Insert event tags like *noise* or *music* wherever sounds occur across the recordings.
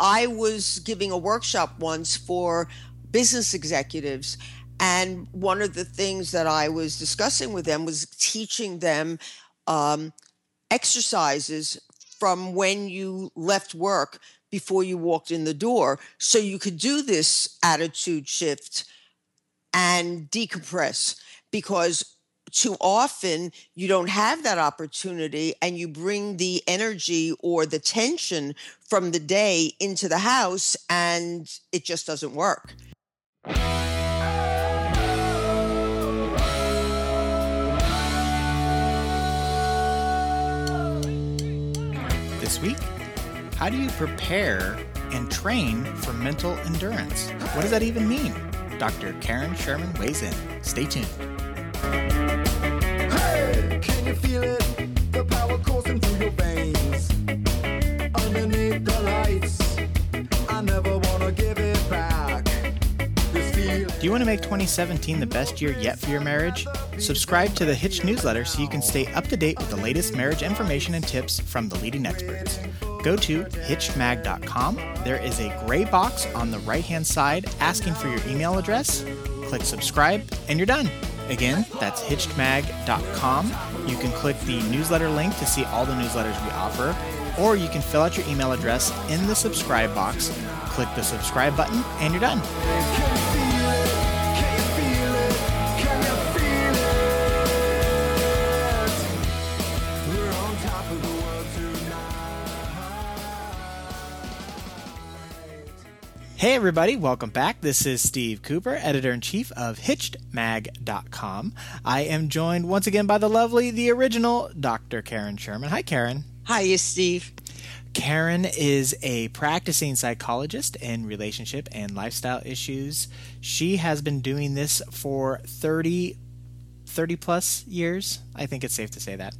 I was giving a workshop once for business executives. And one of the things that I was discussing with them was teaching them um, exercises from when you left work before you walked in the door. So you could do this attitude shift and decompress because too often you don't have that opportunity and you bring the energy or the tension from the day into the house and it just doesn't work. This week, how do you prepare and train for mental endurance? What does that even mean? Dr. Karen Sherman weighs in. Stay tuned. Do you want to make 2017 the best year yet for your marriage? Subscribe to the Hitched newsletter so you can stay up to date with the latest marriage information and tips from the leading experts. Go to hitchedmag.com. There is a gray box on the right hand side asking for your email address. Click subscribe and you're done. Again, that's hitchedmag.com. You can click the newsletter link to see all the newsletters we offer, or you can fill out your email address in the subscribe box, click the subscribe button, and you're done. Hey, everybody, welcome back. This is Steve Cooper, editor in chief of HitchedMag.com. I am joined once again by the lovely, the original Dr. Karen Sherman. Hi, Karen. Hiya, Steve. Karen is a practicing psychologist in relationship and lifestyle issues. She has been doing this for 30 30 plus years. I think it's safe to say that.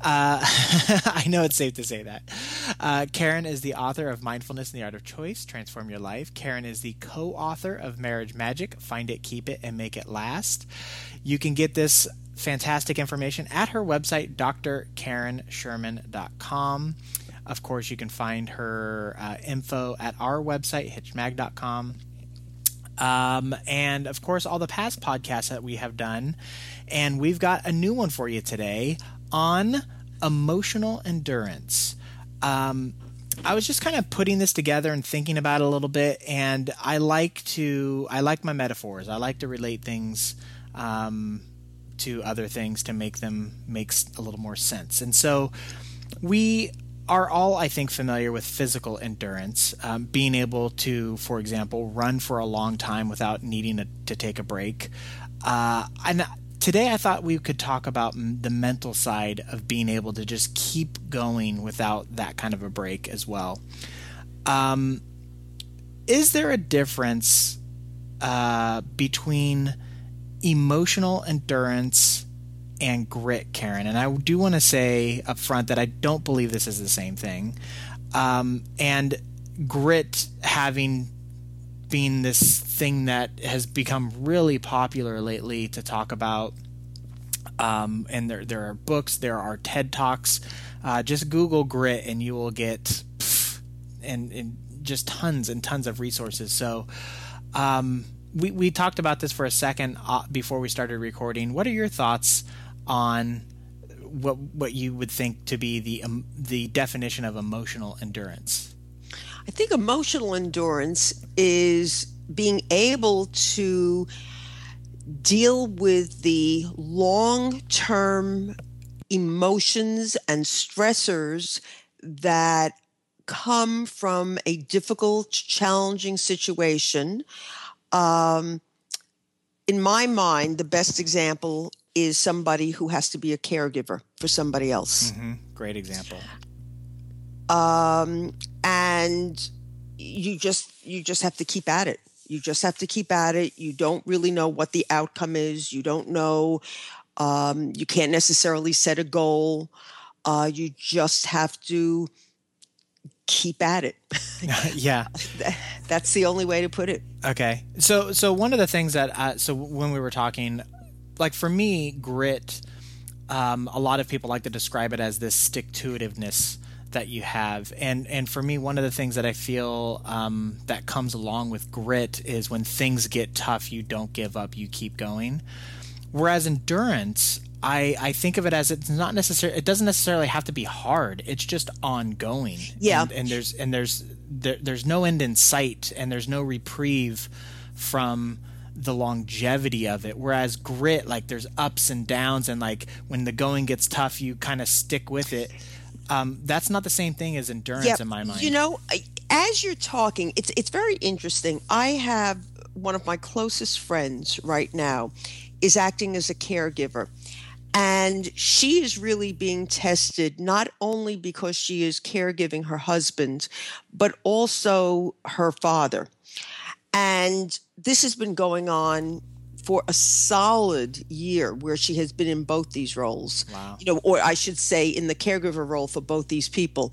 Uh, *laughs* I know it's safe to say that. Uh, Karen is the author of Mindfulness and the Art of Choice Transform Your Life. Karen is the co author of Marriage Magic Find It, Keep It, and Make It Last. You can get this fantastic information at her website, drkarensherman.com. Of course, you can find her uh, info at our website, hitchedmag.com. Um, and of course, all the past podcasts that we have done. And we've got a new one for you today on emotional endurance. Um, I was just kind of putting this together and thinking about it a little bit, and I like to I like my metaphors. I like to relate things um, to other things to make them makes a little more sense. And so we are all, I think, familiar with physical endurance, um, being able to, for example, run for a long time without needing a, to take a break. Uh, and today I thought we could talk about the mental side of being able to just keep going without that kind of a break as well. Um, is there a difference uh, between emotional endurance and grit, Karen? And I do want to say up front that I don't believe this is the same thing. Um, and grit having been this thing that has become really popular lately to talk about. Um, and there there are books, there are TED talks. Uh, just Google grit, and you will get pff, and, and just tons and tons of resources. So, um, we we talked about this for a second uh, before we started recording. What are your thoughts on what what you would think to be the um, the definition of emotional endurance? I think emotional endurance is being able to deal with the long term emotions and stressors that come from a difficult, challenging situation. Um, in my mind, the best example is somebody who has to be a caregiver for somebody else. hmm Great example. um, and you just you just have to keep at it you just have to keep at it you don't really know what the outcome is you don't know um, you can't necessarily set a goal uh, you just have to keep at it *laughs* yeah. that's the only way to put it Okay. So so one of the things that uh, so when we were talking, like for me, grit. Um, a lot of people like to describe it as this stick to itiveness that you have. And and for me one of the things that i feel um, that comes along with grit is when things get tough you don't give up you keep going. Whereas endurance I, I think of it as it's not necessarily it doesn't necessarily have to be hard. It's just ongoing. Yeah. and, and there's and there's there, there's no end in sight and there's no reprieve from the longevity of it. Whereas grit like there's ups and downs and like when the going gets tough you kind of stick with it um, that's not the same thing as endurance Yep. in my mind You know, as you're talking, it's it's very interesting. I have one of my closest friends right now is acting as a caregiver. And she is really being tested not only because she is caregiving her husband, but also her father. And this has been going on for a solid year where she has been in both these roles. Wow. You know, or I should say in the caregiver role for both these people.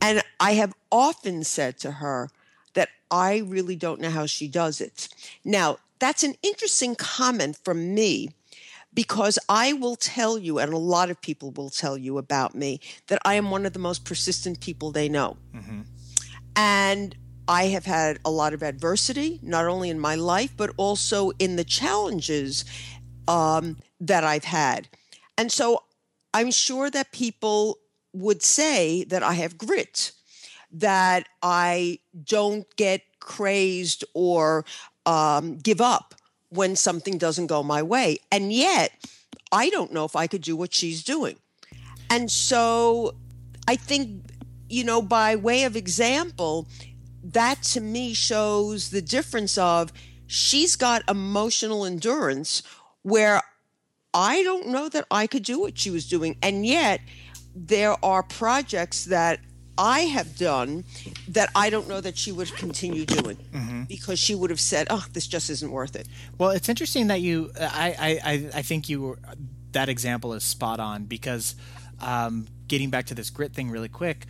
And I have often said to her that I really don't know how she does it. Now, that's an interesting comment from me because I will tell you, and a lot of people will tell you about me, that I am one of the most persistent people they know. Mm-hmm. And I have had a lot of adversity, not only in my life, but also in the challenges um, that I've had. And so I'm sure that people would say that I have grit, that I don't get crazed or um, give up when something doesn't go my way. And yet, I don't know if I could do what she's doing. And so I think, you know, by way of example, that to me shows the difference of she's got emotional endurance where I don't know that I could do what she was doing. And yet, there are projects that I have done that I don't know that she would continue doing because she would have said, oh, this just isn't worth it. Well, it's interesting that you. I I, I, I think you were- that example is spot on because um, getting back to this grit thing really quick.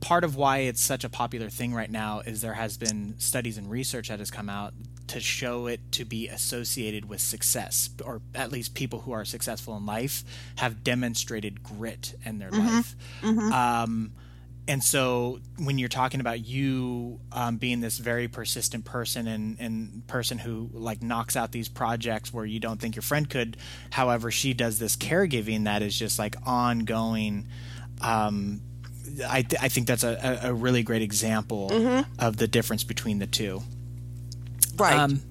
Part of why it's such a popular thing right now is there has been studies and research that has come out to show it to be associated with success, or at least people who are successful in life have demonstrated grit in their life. Um, and so when you're talking about you um, being this very persistent person and, and person who like knocks out these projects where you don't think your friend could however she does this caregiving that is just like ongoing um, I, th- I think that's a, a really great example of the difference between the two. Right. um,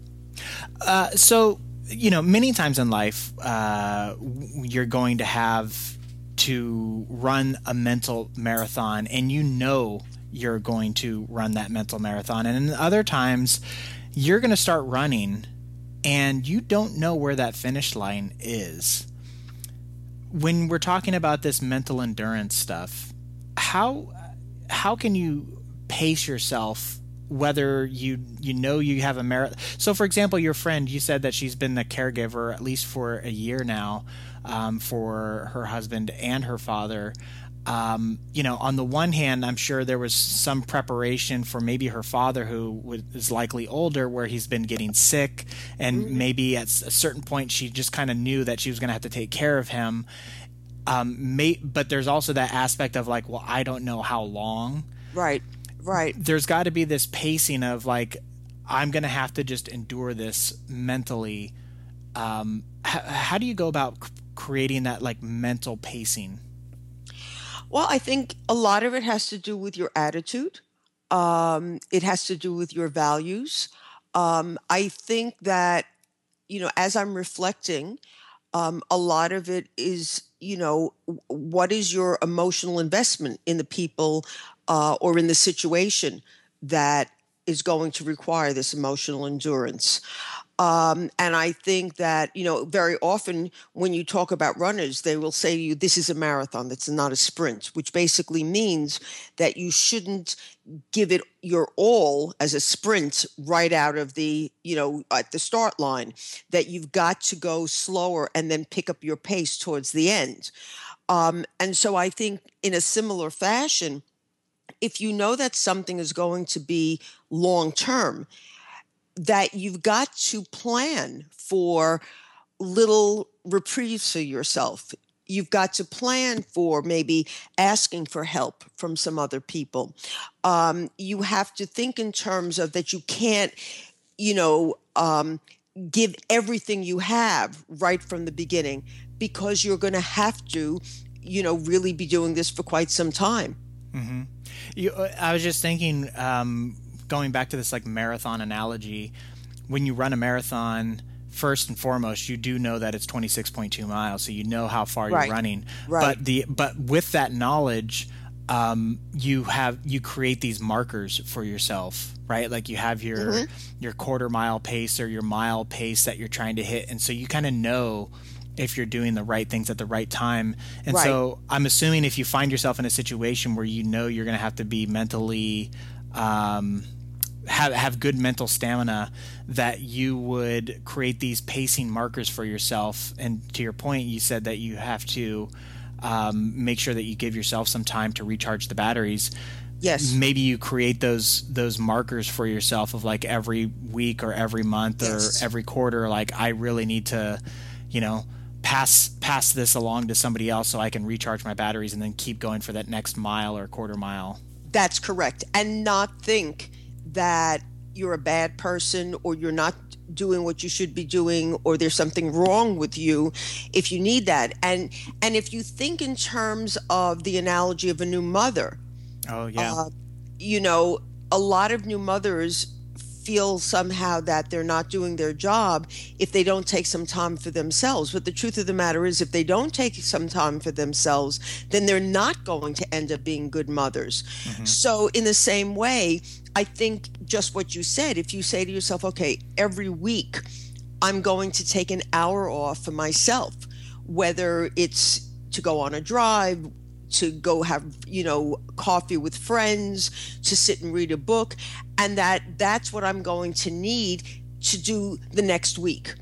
uh, so you know many times in life uh, you're going to have to run a mental marathon and you know you're going to run that mental marathon. And other times you're going to start running and you don't know where that finish line is. When we're talking about this mental endurance stuff how how can you pace yourself whether you you know you have a merit? So for example your friend you said that she's been the caregiver at least for a year now um, for her husband and her father. Um, you know on the one hand i'm sure there was some preparation for maybe her father who would, is likely older where he's been getting sick and maybe at a certain point she just kind of knew that she was going to have to take care of him um, may, but there's also that aspect of like well i don't know how long right. Right. there's got to be this pacing of like i'm going to have to just endure this mentally um, h- how do you go about creating that like mental pacing Well, I think a lot of it has to do with your attitude. Um, it has to do with your values. Um, I think that, you know, as I'm reflecting, um, a lot of it is, you know, what is your emotional investment in the people uh, or in the situation that is going to require this emotional endurance? Um, and I think that, you know, very often when you talk about runners, they will say to you, this is a marathon, that's not a sprint, which basically means that you shouldn't give it your all as a sprint right out of the, you know, at the start line, that you've got to go slower and then pick up your pace towards the end. Um, and so I think in a similar fashion, if you know that something is going to be long term, that you've got to plan for little reprieves for yourself. you've got to plan for maybe asking for help from some other people. Um, you have to think in terms of that you can't, you know, um, give everything you have right from the beginning because you're going to have to, you know, really be doing this for quite some time. Mm-hmm. You, uh, I was just thinking, um, going back to this like marathon analogy, when you run a marathon, first and foremost, you do know that it's 26.2 miles, so you know how far Right. you're running. Right. But the but with that knowledge, um, you have you create these markers for yourself, right? Like you have your Mm-hmm. your quarter mile pace or your mile pace that you're trying to hit, and so you kind of know if you're doing the right things at the right time. And Right. so I'm assuming if you find yourself in a situation where you know you're going to have to be mentally um, have have good mental stamina that you would create these pacing markers for yourself and to your point you said that you have to um, make sure that you give yourself some time to recharge the batteries Yes. maybe you create those those markers for yourself of like every week or every month Yes. or every quarter like i really need to you know pass pass this along to somebody else so i can recharge my batteries and then keep going for that next mile or quarter mile That's correct. And not think that you're a bad person or you're not doing what you should be doing or there's something wrong with you if you need that. And and if you think in terms of the analogy of a new mother, oh yeah uh, you know, a lot of new mothers feel somehow that they're not doing their job if they don't take some time for themselves. But the truth of the matter is, if they don't take some time for themselves, then they're not going to end up being good mothers. Mm-hmm. So, in the same way, I think just what you said, if you say to yourself, okay, every week I'm going to take an hour off for myself, whether it's to go on a drive, to go have you know coffee with friends to sit and read a book and that that's what i'm going to need to do the next week.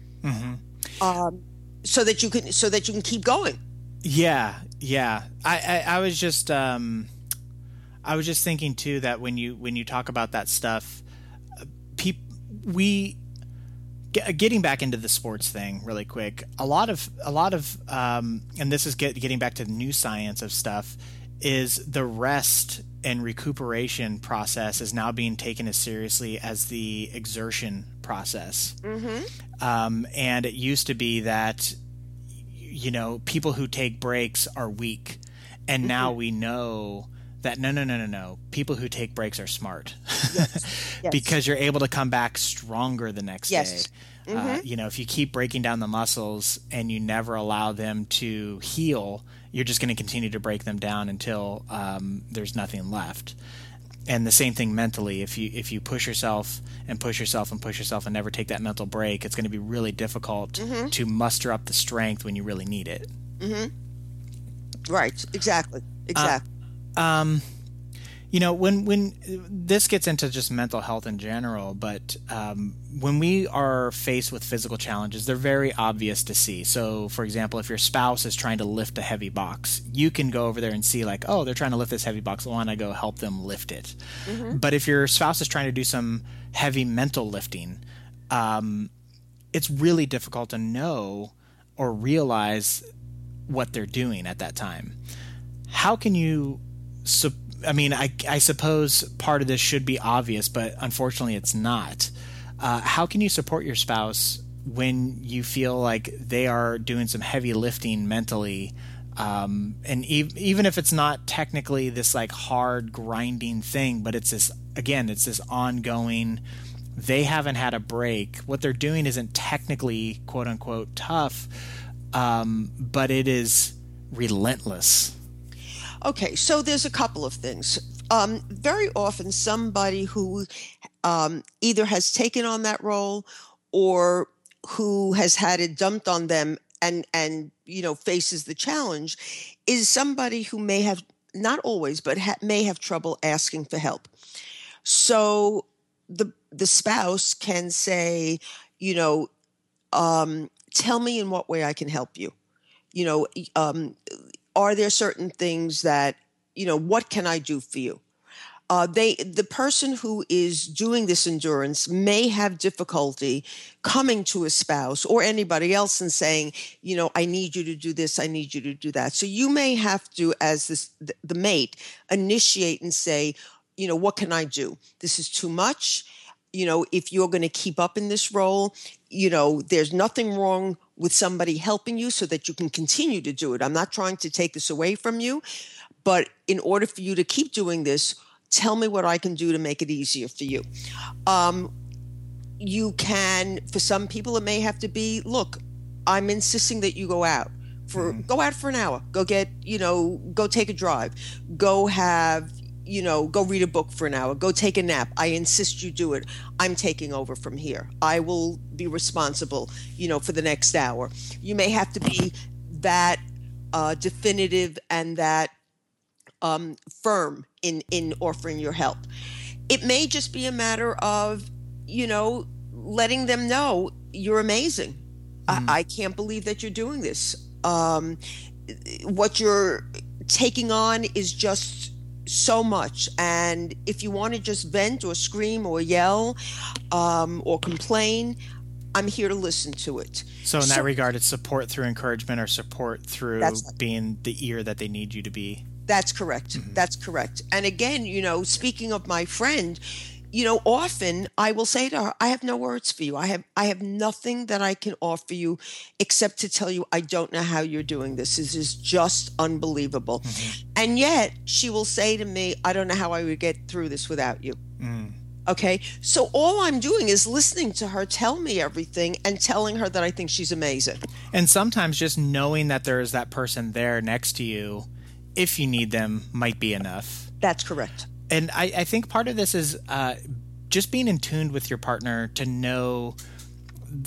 Um, so that you can so that you can keep going. Yeah, yeah. I, I, I was just um, I was just thinking too that when you when you talk about that stuff, uh, peop, we ge- getting back into the sports thing really quick. A lot of a lot of um, and this is get, getting back to the new science of stuff is the rest and recuperation process is now being taken as seriously as the exertion process. Um, and it used to be that you know, people who take breaks are weak. And now we know that no, no, no, no, no. People who take breaks are smart *laughs* because you're able to come back stronger the next Yes. day. Uh, you know, if you keep breaking down the muscles and you never allow them to heal, you're just going to continue to break them down until um, there's nothing left. And the same thing mentally. If you if you push yourself and push yourself and push yourself and never take that mental break, it's going to be really difficult to muster up the strength when you really need it. Mhm. right exactly exactly um, you know when when this gets into just mental health in general but um, when we are faced with physical challenges they're very obvious to see. So for example if your spouse is trying to lift a heavy box you can go over there and see like oh they're trying to lift this heavy box. I want to go help them lift it? But if your spouse is trying to do some heavy mental lifting um, it's really difficult to know or realize what they're doing at that time. How can you sup- i mean I, I suppose part of this should be obvious but unfortunately it's not. Uh, how can you support your spouse when you feel like they are doing some heavy lifting mentally? Um, and ev- even if it's not technically this like hard grinding thing but it's this again it's this ongoing they haven't had a break. What they're doing isn't technically quote unquote tough um, but it is relentless Okay, so there's a couple of things. Um, very often, somebody who um, either has taken on that role or who has had it dumped on them and and you know faces the challenge is somebody who may have not always but ha- may have trouble asking for help. So the the spouse can say, you know, um, tell me in what way I can help you. You know, um, are there certain things that you know what can i do for you uh, they the person who is doing this endurance may have difficulty coming to a spouse or anybody else and saying, you know, I need you to do this, I need you to do that. So you may have to, as this, the, the mate, initiate and say, you know, what can I do? This is too much. You know, if you're going to keep up in this role, you know, there's nothing wrong with somebody helping you so that you can continue to do it. I'm not trying to take this away from you, but in order for you to keep doing this, tell me what I can do to make it easier for you. Um, you can, for some people, it may have to be look, I'm insisting that you go out. For, mm-hmm. go out for an hour go get you know go take a drive go have you know go read a book for an hour go take a nap i insist you do it i'm taking over from here i will be responsible you know for the next hour you may have to be that uh, definitive and that um, firm in in offering your help. It may just be a matter of you know letting them know you're amazing. Mm. I, I, can't believe that you're doing this. Um, what you're taking on is just so much and if you want to just vent or scream or yell um, or complain i'm here to listen to it so in so, that regard it's support through encouragement or support through being the ear that they need you to be that's correct. Mm-hmm. That's correct. And again, you know, speaking of my friend, you know, often I will say to her, I have no words for you. I have I have nothing that I can offer you except to tell you I don't know how you're doing this. This is just unbelievable. Mm-hmm. And yet she will say to me, I don't know how I would get through this without you. Mm. Okay. So all I'm doing is listening to her tell me everything and telling her that I think she's amazing. And sometimes just knowing that there is that person there next to you if you need them might be enough. That's correct. And I, I think part of this is uh, just being in tune with your partner to know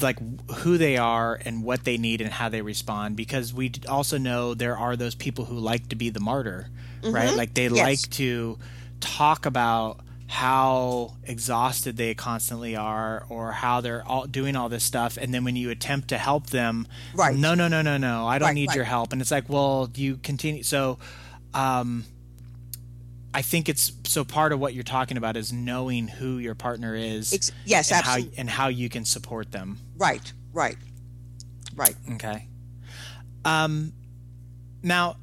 like who they are and what they need and how they respond because we also know there are those people who like to be the martyr mm-hmm. right like they yes. like to talk about how exhausted they constantly are or how they're all doing all this stuff and then when you attempt to help them right no no no no no i don't right, need right. your help and it's like well you continue so um i think it's so part of what you're talking about is knowing who your partner is it's, yes and absolutely. how and how you can support them right right right okay um now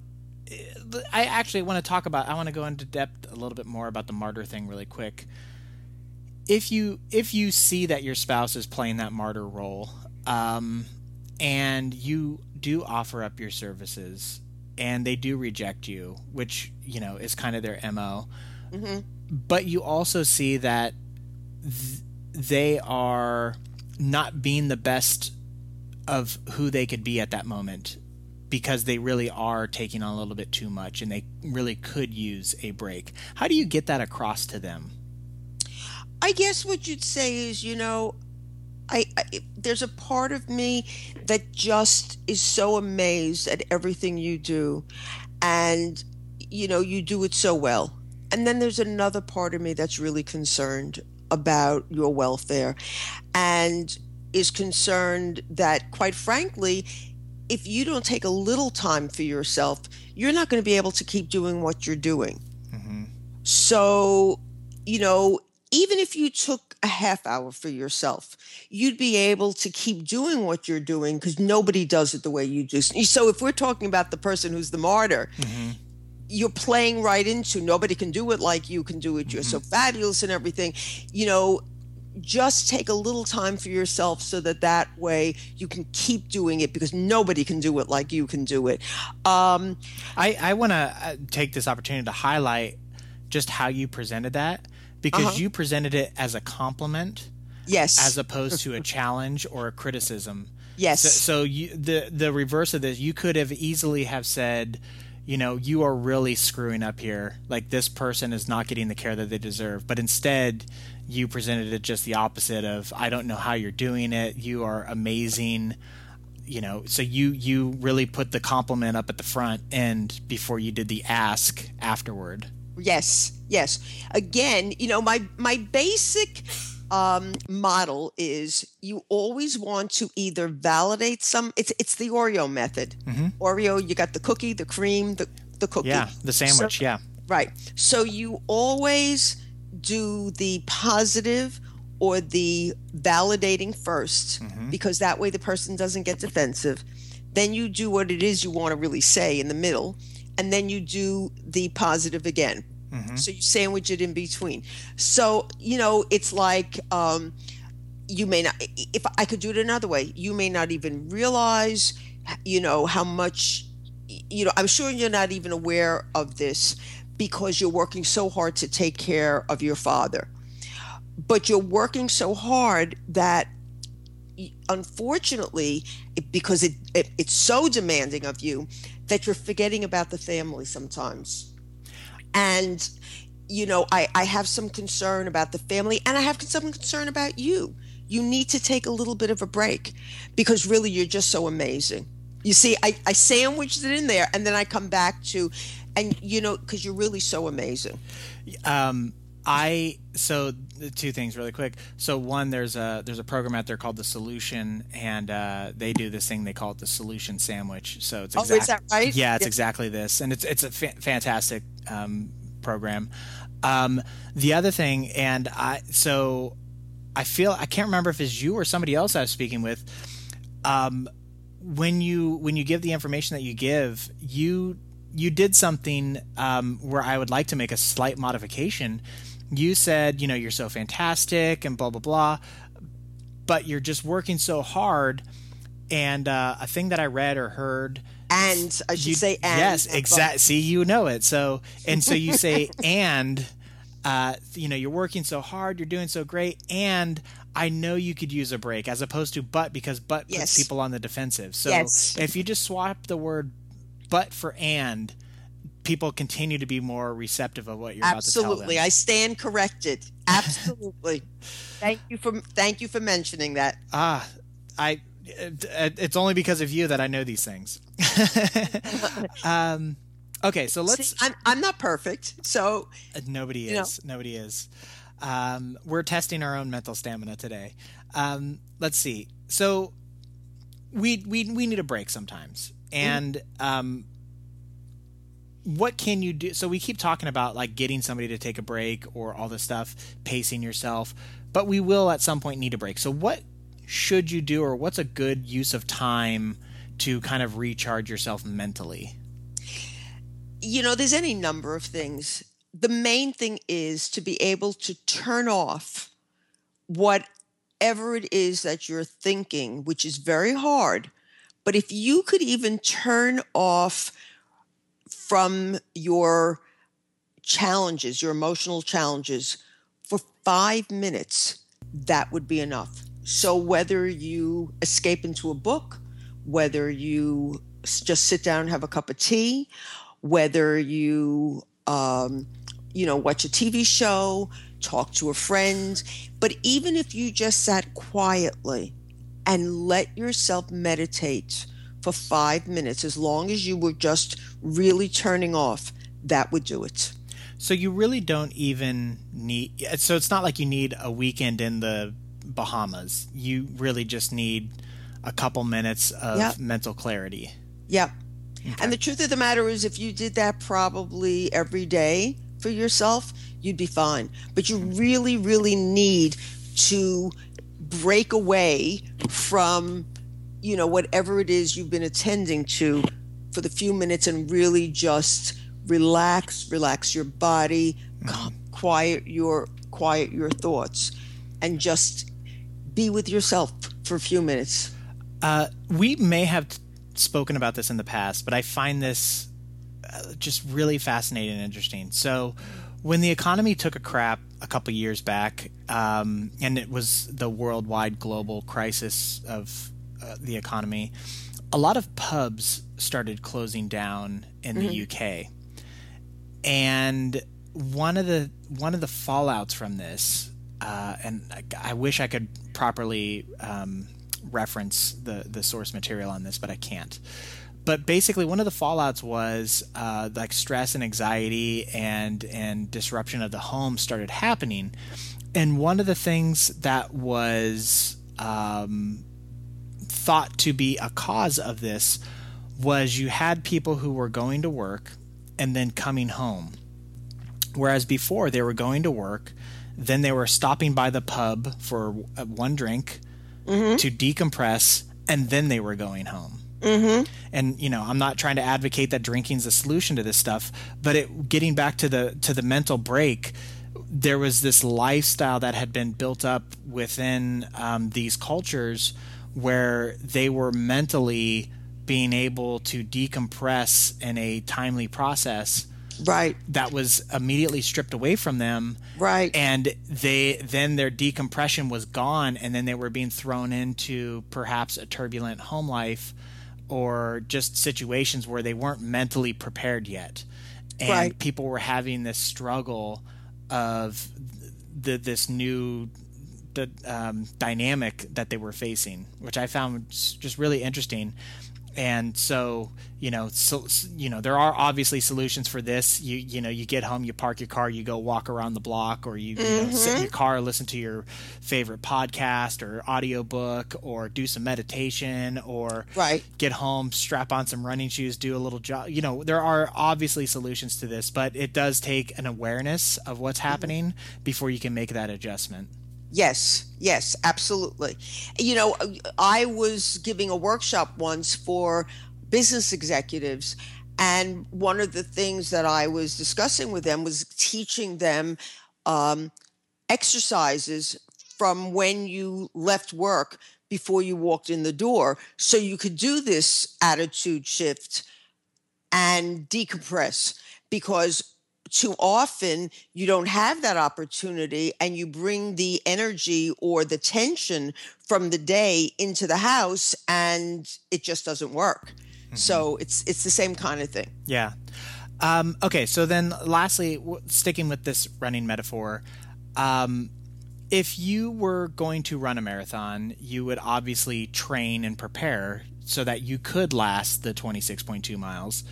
I actually want to talk about. I want to go into depth a little bit more about the martyr thing really quick. If you if you see that your spouse is playing that martyr role, um, and you do offer up your services, and they do reject you, which you know is kind of their mo, mm-hmm. but you also see that th- they are not being the best of who they could be at that moment because they really are taking on a little bit too much and they really could use a break. How do you get that across to them? I guess what you'd say is, you know, I, I, there's a part of me that just is so amazed at everything you do and you know you do it so well and then there's another part of me that's really concerned about your welfare and is concerned that quite frankly if you don't take a little time for yourself, you're not going to be able to keep doing what you're doing. Mm-hmm. So, you know, even if you took a half hour for yourself, you'd be able to keep doing what you're doing because nobody does it the way you do. So, if we're talking about the person who's the martyr, mm-hmm. you're playing right into nobody can do it like you can do it. You're mm-hmm. so fabulous and everything. You know, just take a little time for yourself so that that way you can keep doing it because nobody can do it like you can do it. Um, I, I want to uh, take this opportunity to highlight just how you presented that because uh-huh. you presented it as a compliment. Yes. As opposed to a *laughs* challenge or a criticism. Yes. So, so you, the the reverse of this, you could have easily have said, you know, you are really screwing up here. Like this person is not getting the care that they deserve. But instead, you presented it just the opposite of I don't know how you're doing it. You are amazing. You know, so you you really put the compliment up at the front end before you did the ask afterward. Yes, yes. Again, you know, my my basic um, model is you always want to either validate some. It's it's the Oreo method. Mm-hmm. Oreo, you got the cookie, the cream, the the cookie. Yeah, the sandwich. So, yeah Right. So you always do the positive or the validating 1st because that way the person doesn't get defensive. Then you do what it is you want to really say in the middle, and then you do the positive again. So you sandwich it in between. So, you know, it's like um, you may not, if I could do it another way, you may not even realize, you know, how much, you know, I'm sure you're not even aware of this because you're working so hard to take care of your father. But you're working so hard that unfortunately, because it, it it's so demanding of you that you're forgetting about the family sometimes. And you know, I, I have some concern about the family and I have some concern about you. You need to take a little bit of a break because really you're just so amazing. You see, I, I sandwiched it in there and then I come back to, and you know, because you're really so amazing. Um, I so two things really quick. So one, there's a there's a program out there called the Solution, and uh, they do this thing they call it the Solution Sandwich. So it's Oh, is that right? Yeah, it's Yeah. exactly this, and it's it's a fa- fantastic um, program. Um, the other thing, and I so I feel I can't remember if it's you or somebody else I was speaking with. Um, when you when you give the information that you give, you you did something um, where I would like to make a slight modification. You said, you know, you're so fantastic and blah blah blah, but you're just working so hard. And uh, a thing that I read or heard And I should you- say, and yes, exactly. See, you know it. So, and so you say, *laughs* and, uh, you know, you're working so hard, you're doing so great, and I know you could use a break, as opposed to but, because but puts people on the defensive. So, Yes. if you just swap the word but for and, people continue to be more receptive of what you're Absolutely, about to tell Absolutely. I stand corrected. *laughs* Absolutely. thank you for thank you for mentioning that. Ah, I. It, it's only because of you that I know these things. *laughs* um, okay, so let's. See, I'm I'm not perfect, so Uh, Nobody You know. is. Nobody is. Um, we're testing our own mental stamina today. Um, let's see. So we we we need a break sometimes, and um, what can you do? So we keep talking about like getting somebody to take a break or all this stuff, pacing yourself, but we will at some point need a break. So what should you do, or what's a good use of time to kind of recharge yourself mentally? you know, there's any number of things. The main thing is to be able to turn off whatever it is that you're thinking, which is very hard. But if you could even turn off from your challenges, your emotional challenges, for five minutes, that would be enough. So whether you escape into a book, whether you just sit down and have a cup of tea, whether you um, you know watch a TV show, talk to a friend, but even if you just sat quietly and let yourself meditate for five minutes, as long as you were just really turning off, that would do it. So you really don't even need. So it's not like you need a weekend in the Bahamas. You really just need a couple minutes of Yep. mental clarity. Yep. And the truth of the matter is, if you did that probably every day for yourself, you'd be fine. But you really, really need to break away from, you know, whatever it is you've been attending to for the few minutes and really just relax, relax your body, qu- quiet your quiet your thoughts, and just be with yourself for a few minutes. Uh, we may have t- spoken about this in the past, but I find this uh, just really fascinating and interesting. So, when the economy took a crap a couple years back, um, and it was the worldwide global crisis of uh, the economy, a lot of pubs started closing down in the UK, and one of the one of the fallouts from this, uh, and I, I wish I could properly um, reference the the source material on this, but I can't. But basically, one of the fallouts was uh, like stress and anxiety and and disruption of the home started happening, and one of the things that was um, thought to be a cause of this was you had people who were going to work and then coming home Whereas before they were going to work, then they were stopping by the pub for uh, one drink Mm-hmm. to decompress, and then they were going home. Mm-hmm. And you know, I'm not trying to advocate that drinking's the solution to this stuff, but it getting back to the to the mental break, there was this lifestyle that had been built up within um, these cultures where they were mentally being able to decompress in a timely process Right. that was immediately stripped away from them Right. and they then their decompression was gone and then they were being thrown into perhaps a turbulent home life or just situations where they weren't mentally prepared yet and Right. people were having this struggle of the this new the um, dynamic that they were facing which i found just really interesting. And so you know so you know there are obviously solutions for this. You you know you get home you park your car you go walk around the block or you, you know, sit in your car listen to your favorite podcast or audiobook or do some meditation or Right. get home strap on some running shoes do a little job you know there are obviously solutions to this but it does take an awareness of what's happening before you can make that adjustment Yes, yes, absolutely. You know, I was giving a workshop once for business executives, and one of the things that I was discussing with them was teaching them um, exercises from when you left work before you walked in the door. So you could do this attitude shift and decompress because too often you don't have that opportunity and you bring the energy or the tension from the day into the house and it just doesn't work so it's it's the same kind of thing Yeah. Um, okay. So then, lastly, w- sticking with this running metaphor, um, if you were going to run a marathon, you would obviously train and prepare so that you could last the 26.2 miles.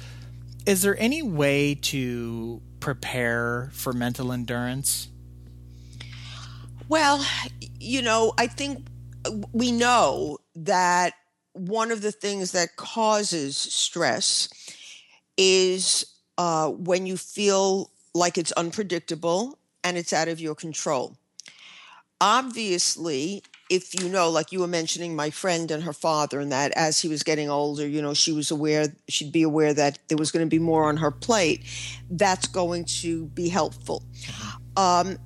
Is there any way to prepare for mental endurance? Well, you know, I think we know that one of the things that causes stress is uh, when you feel like it's unpredictable and it's out of your control. Obviously, if you know, like you were mentioning my friend and her father, and that as he was getting older, you know, she was aware, she'd be aware that there was going to be more on her plate, that's going to be helpful. Um,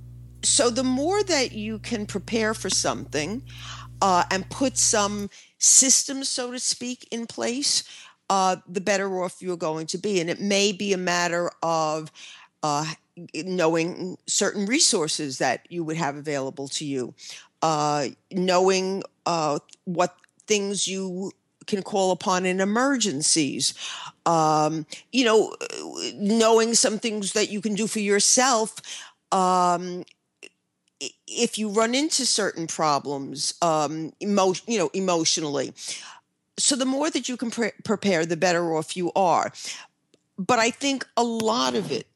so the more that you can prepare for something uh, and put some systems, so to speak, in place, uh, the better off you're going to be. And it may be a matter of uh, knowing certain resources that you would have available to you, uh, knowing uh, what things you can call upon in emergencies. Um, you know, knowing some things that you can do for yourself. Um, if you run into certain problems, um, emo- you know, emotionally, so the more that you can pre- prepare, the better off you are. But I think a lot of it,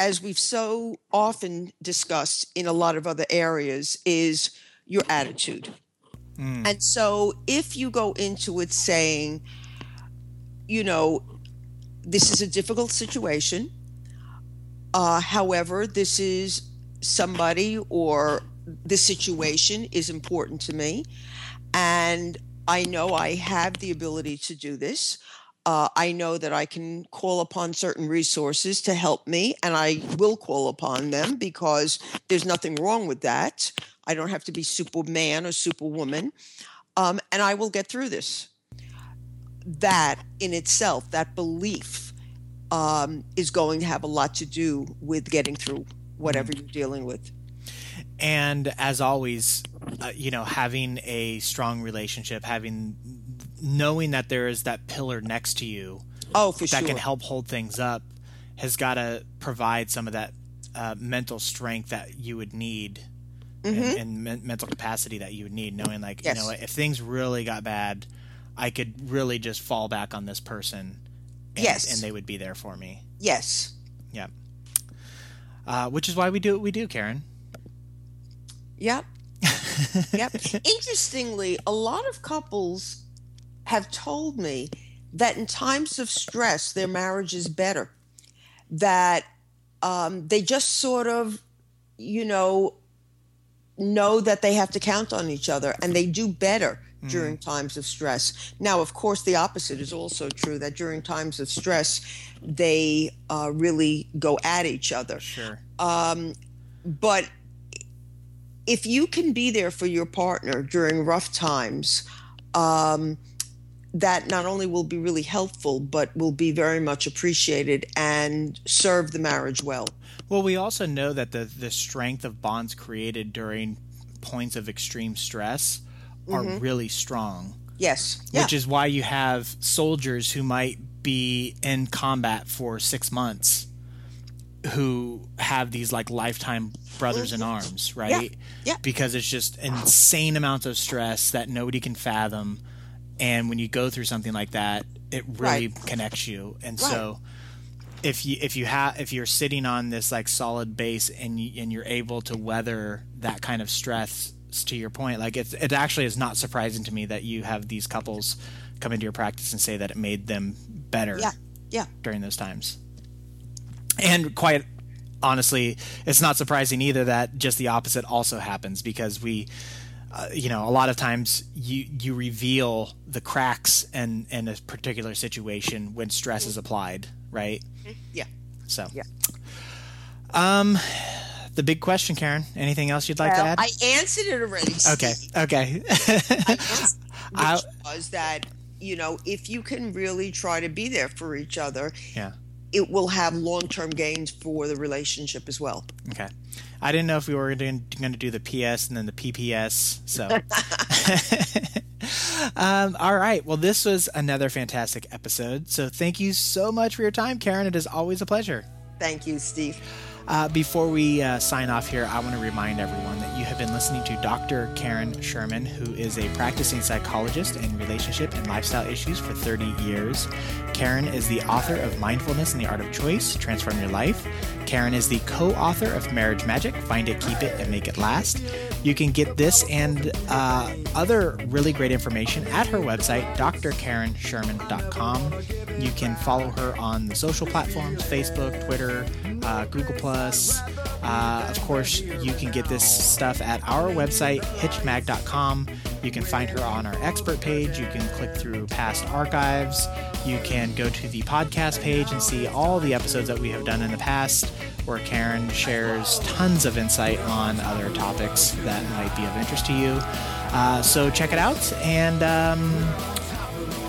as we've so often discussed in a lot of other areas, is your attitude. And so if you go into it saying, you know, this is a difficult situation, uh, however, this is somebody or this situation is important to me. And I know I have the ability to do this. Uh, I know that I can call upon certain resources to help me, and I will call upon them because there's nothing wrong with that. I don't have to be Superman or Superwoman, um, and I will get through this. That in itself, that belief, um, is going to have a lot to do with getting through whatever you're dealing with. and as always uh, you know having a strong relationship having knowing that there is that pillar next to you Oh, for that sure. can help hold things up has got to provide some of that uh, mental strength that you would need and, and men- mental capacity that you would need knowing like Yes. you know if things really got bad i could really just fall back on this person and, Yes. and they would be there for me Yes. yeah uh, which is why we do what we do karen Yep. *laughs* yep. Interestingly, a lot of couples have told me that in times of stress, their marriage is better. That um, they just sort of, you know, know that they have to count on each other and they do better during times of stress. Now, of course, the opposite is also true that during times of stress, they uh, really go at each other. Sure. But if you can be there for your partner during rough times, um, that not only will be really helpful, but will be very much appreciated and serve the marriage well. Well, we also know that the the strength of bonds created during points of extreme stress are mm-hmm. really strong. Yes. Yeah. Which is why you have soldiers who might be in combat for six months who have these like lifetime brothers in mm-hmm. arms, right? Yeah. Yeah. Because it's just insane amounts of stress that nobody can fathom. And when you go through something like that, it really Right. connects you. And Right. so if you if you have if you're sitting on this like solid base and you, and you're able to weather that kind of stress to your point like it's it actually is not surprising to me that you have these couples come into your practice and say that it made them better yeah. Yeah. during those times and quite honestly it's not surprising either that just the opposite also happens because we uh, you know a lot of times you you reveal the cracks in in a particular situation when stress is applied right Yeah. so Yeah. um the big question karen anything else you'd like to add I answered it already. okay Steve. okay *laughs* I- Which was that, you know, if you can really try to be there for each other, yeah it will have long term gains for the relationship as well. Okay. I didn't know if we were going to do the PS and then the PPS. So, *laughs* *laughs* um, all right. Well, this was another fantastic episode. So, thank you so much for your time, Karen. It is always a pleasure. Thank you, Steve. Uh, before we uh, sign off here, I want to remind everyone that you have been listening to Dr. Karen Sherman, who is a practicing psychologist in relationship and lifestyle issues for 30 years. Karen is the author of Mindfulness and the Art of Choice Transform Your Life. Karen is the co author of Marriage Magic Find It, Keep It, and Make It Last. You can get this and uh, other really great information at her website, drkarensherman.com. You can follow her on the social platforms Facebook, Twitter, uh, Google. Plus. Uh, of course, you can get this stuff at our website, hitchedmag.com. You can find her on our expert page. You can click through past archives. You can go to the podcast page and see all the episodes that we have done in the past, where Karen shares tons of insight on other topics that might be of interest to you. Uh, so check it out. And um,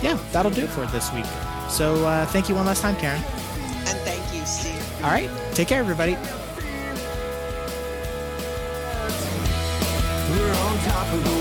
yeah, that'll do it for this week. So uh, thank you one last time, Karen. All right. Take care, everybody. We're on top of the